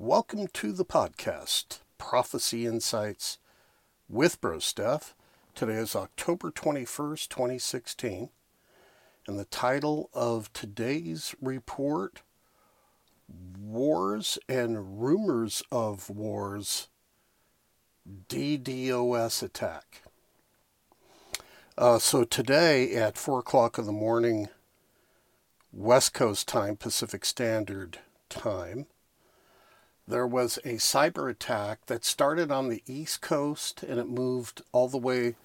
Welcome to the podcast, Prophecy Insights with Bro Steph. Today is October 21st, 2016, and the title of today's report Wars and Rumors of Wars DDoS Attack. Uh, so today at 4 o'clock in the morning, West Coast time, Pacific Standard Time, there was a cyber attack that started on the East Coast and it moved all the way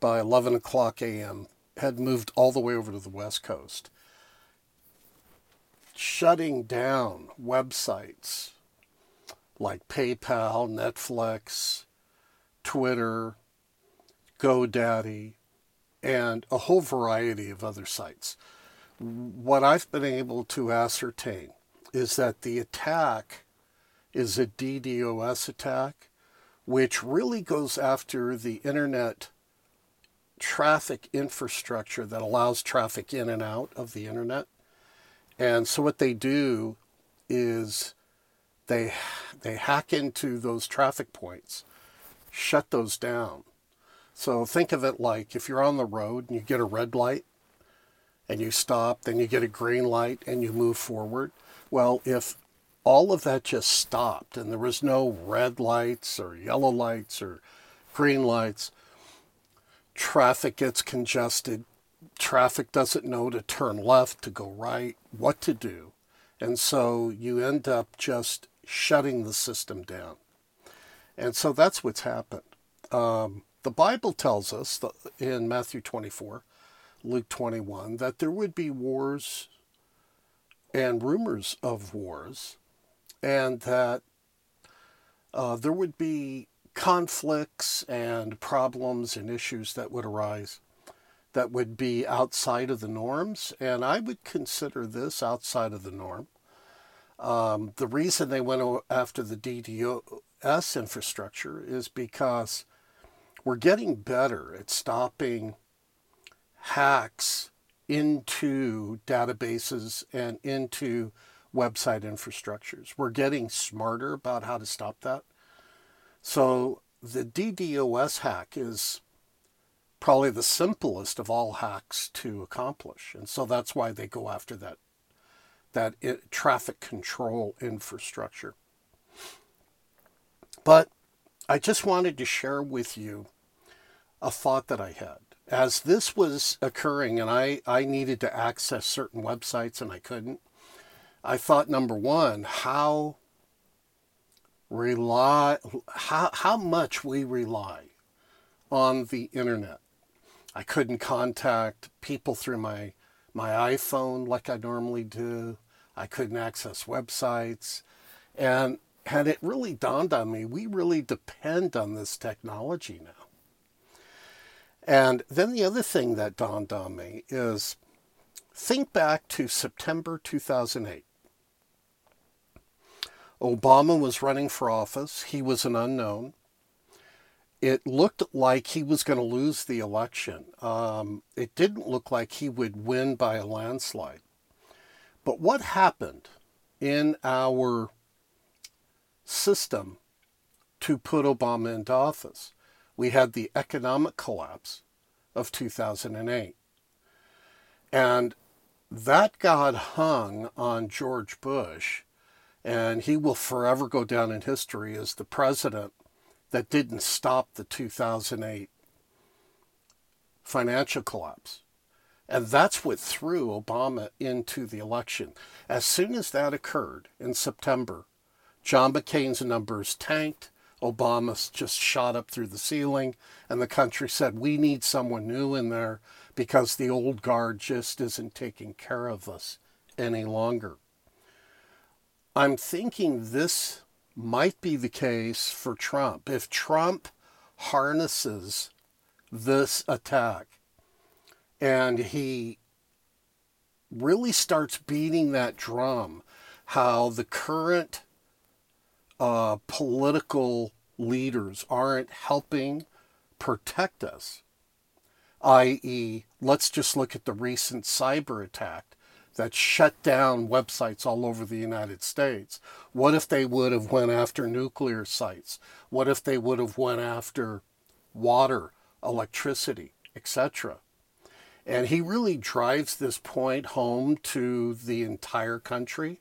by 11 o'clock a.m., had moved all the way over to the West Coast, shutting down websites like PayPal, Netflix, Twitter, GoDaddy, and a whole variety of other sites. What I've been able to ascertain is that the attack is a DDoS attack, which really goes after the internet traffic infrastructure that allows traffic in and out of the internet. And so what they do is they they hack into those traffic points, shut those down. So think of it like if you're on the road and you get a red light and you stop, then you get a green light and you move forward. Well, if all of that just stopped and there was no red lights or yellow lights or green lights. Traffic gets congested. Traffic doesn't know to turn left, to go right, what to do. And so you end up just shutting the system down. And so that's what's happened. Um, the Bible tells us in Matthew 24, Luke 21, that there would be wars and rumors of wars and that uh, there would be conflicts and problems and issues that would arise that would be outside of the norms, and I would consider this outside of the norm. Um, the reason they went after the DDoS infrastructure is because we're getting better at stopping hacks into databases and into website infrastructures. We're getting smarter about how to stop that. So the DDoS hack is probably the simplest of all hacks to accomplish. And so that's why they go after that that it, traffic control infrastructure. But I just wanted to share with you a thought that I had. As this was occurring and I, I needed to access certain websites and I couldn't, I thought number one, how rely how how much we rely on the internet. I couldn't contact people through my my iPhone like I normally do. I couldn't access websites. And and it really dawned on me, we really depend on this technology now. And then the other thing that dawned on me is think back to September 2008. Obama was running for office. He was an unknown. It looked like he was going to lose the election. Um, it didn't look like he would win by a landslide. But what happened in our system to put Obama into office? We had the economic collapse of 2008. And that got hung on George Bush and he will forever go down in history as the president that didn't stop the 2008 financial collapse. And that's what threw Obama into the election. As soon as that occurred in September, John McCain's numbers tanked. Obama just shot up through the ceiling, and the country said, We need someone new in there because the old guard just isn't taking care of us any longer. I'm thinking this might be the case for Trump. If Trump harnesses this attack and he really starts beating that drum, how the current uh, political leaders aren't helping protect us, i.e., let's just look at the recent cyber attack that shut down websites all over the United States? What if they would have went after nuclear sites? What if they would have went after water, electricity, etc.? And he really drives this point home to the entire country.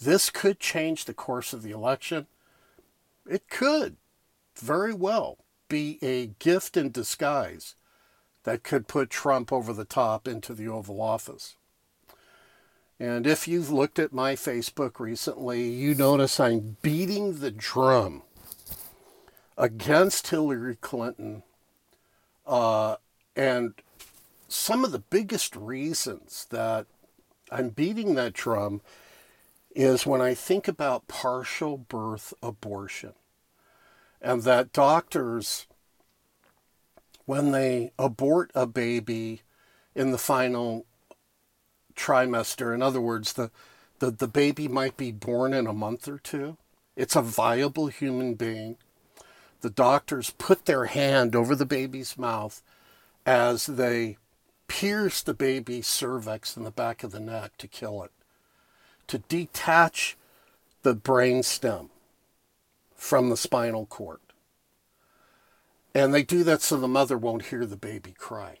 This could change the course of the election. It could very well be a gift in disguise that could put Trump over the top into the Oval Office. And if you've looked at my Facebook recently, you notice I'm beating the drum against Hillary Clinton. Uh, and some of the biggest reasons that I'm beating that drum is when I think about partial birth abortion and that doctors, when they abort a baby in the final trimester, in other words, the, the, the baby might be born in a month or two, it's a viable human being. The doctors put their hand over the baby's mouth as they pierce the baby's cervix in the back of the neck to kill it, to detach the brain stem from the spinal cord. And they do that so the mother won't hear the baby cry.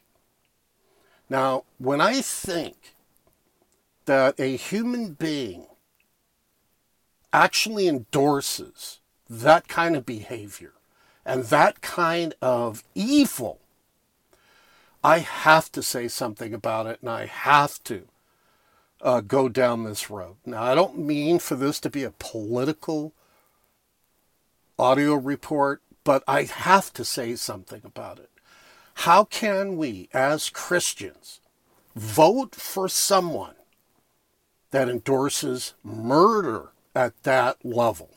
Now, when I think that a human being actually endorses that kind of behavior and that kind of evil, I have to say something about it and I have to uh, go down this road. Now, I don't mean for this to be a political audio report, but I have to say something about it. How can we, as Christians, vote for someone that endorses murder at that level?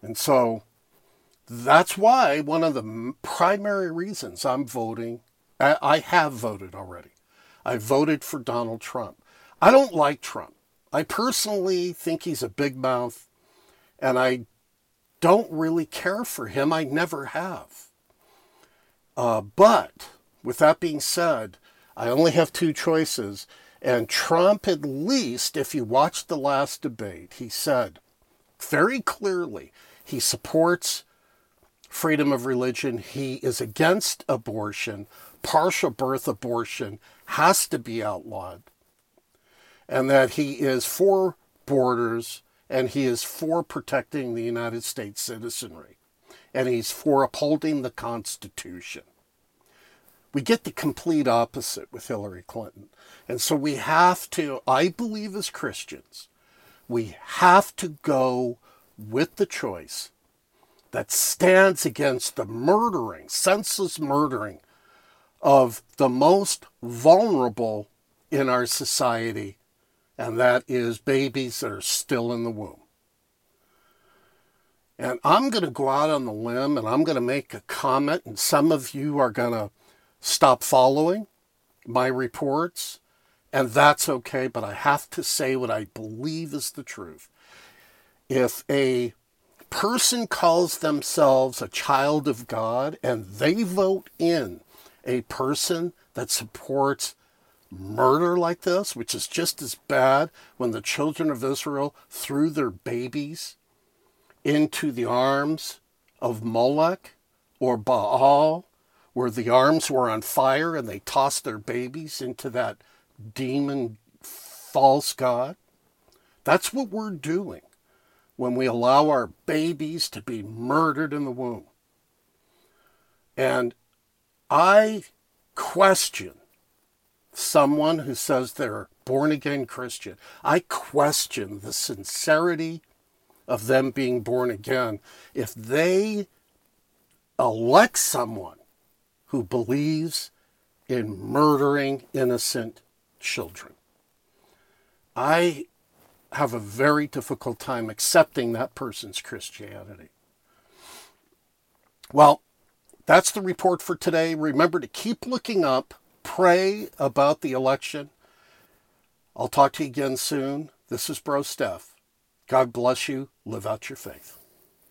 And so that's why one of the primary reasons I'm voting, I have voted already. I voted for Donald Trump. I don't like Trump. I personally think he's a big mouth, and I don't really care for him. I never have. Uh, but with that being said, I only have two choices. And Trump, at least, if you watched the last debate, he said very clearly he supports freedom of religion. He is against abortion. Partial birth abortion has to be outlawed. And that he is for borders and he is for protecting the United States citizenry, and he's for upholding the Constitution. We get the complete opposite with Hillary Clinton. And so we have to, I believe as Christians, we have to go with the choice that stands against the murdering, senseless murdering of the most vulnerable in our society and that is babies that are still in the womb. And I'm going to go out on the limb and I'm going to make a comment, and some of you are going to stop following my reports, and that's okay, but I have to say what I believe is the truth. If a person calls themselves a child of God and they vote in a person that supports murder like this, which is just as bad when the children of Israel threw their babies into the arms of Moloch or Baal, where the arms were on fire and they tossed their babies into that demon false god. That's what we're doing when we allow our babies to be murdered in the womb. And I question someone who says they're born again Christian. I question the sincerity of them being born again if they elect someone who believes in murdering innocent children. I have a very difficult time accepting that person's Christianity. Well, that's the report for today. Remember to keep looking up pray about the election. I'll talk to you again soon. This is Bro Steph. God bless you. Live out your faith.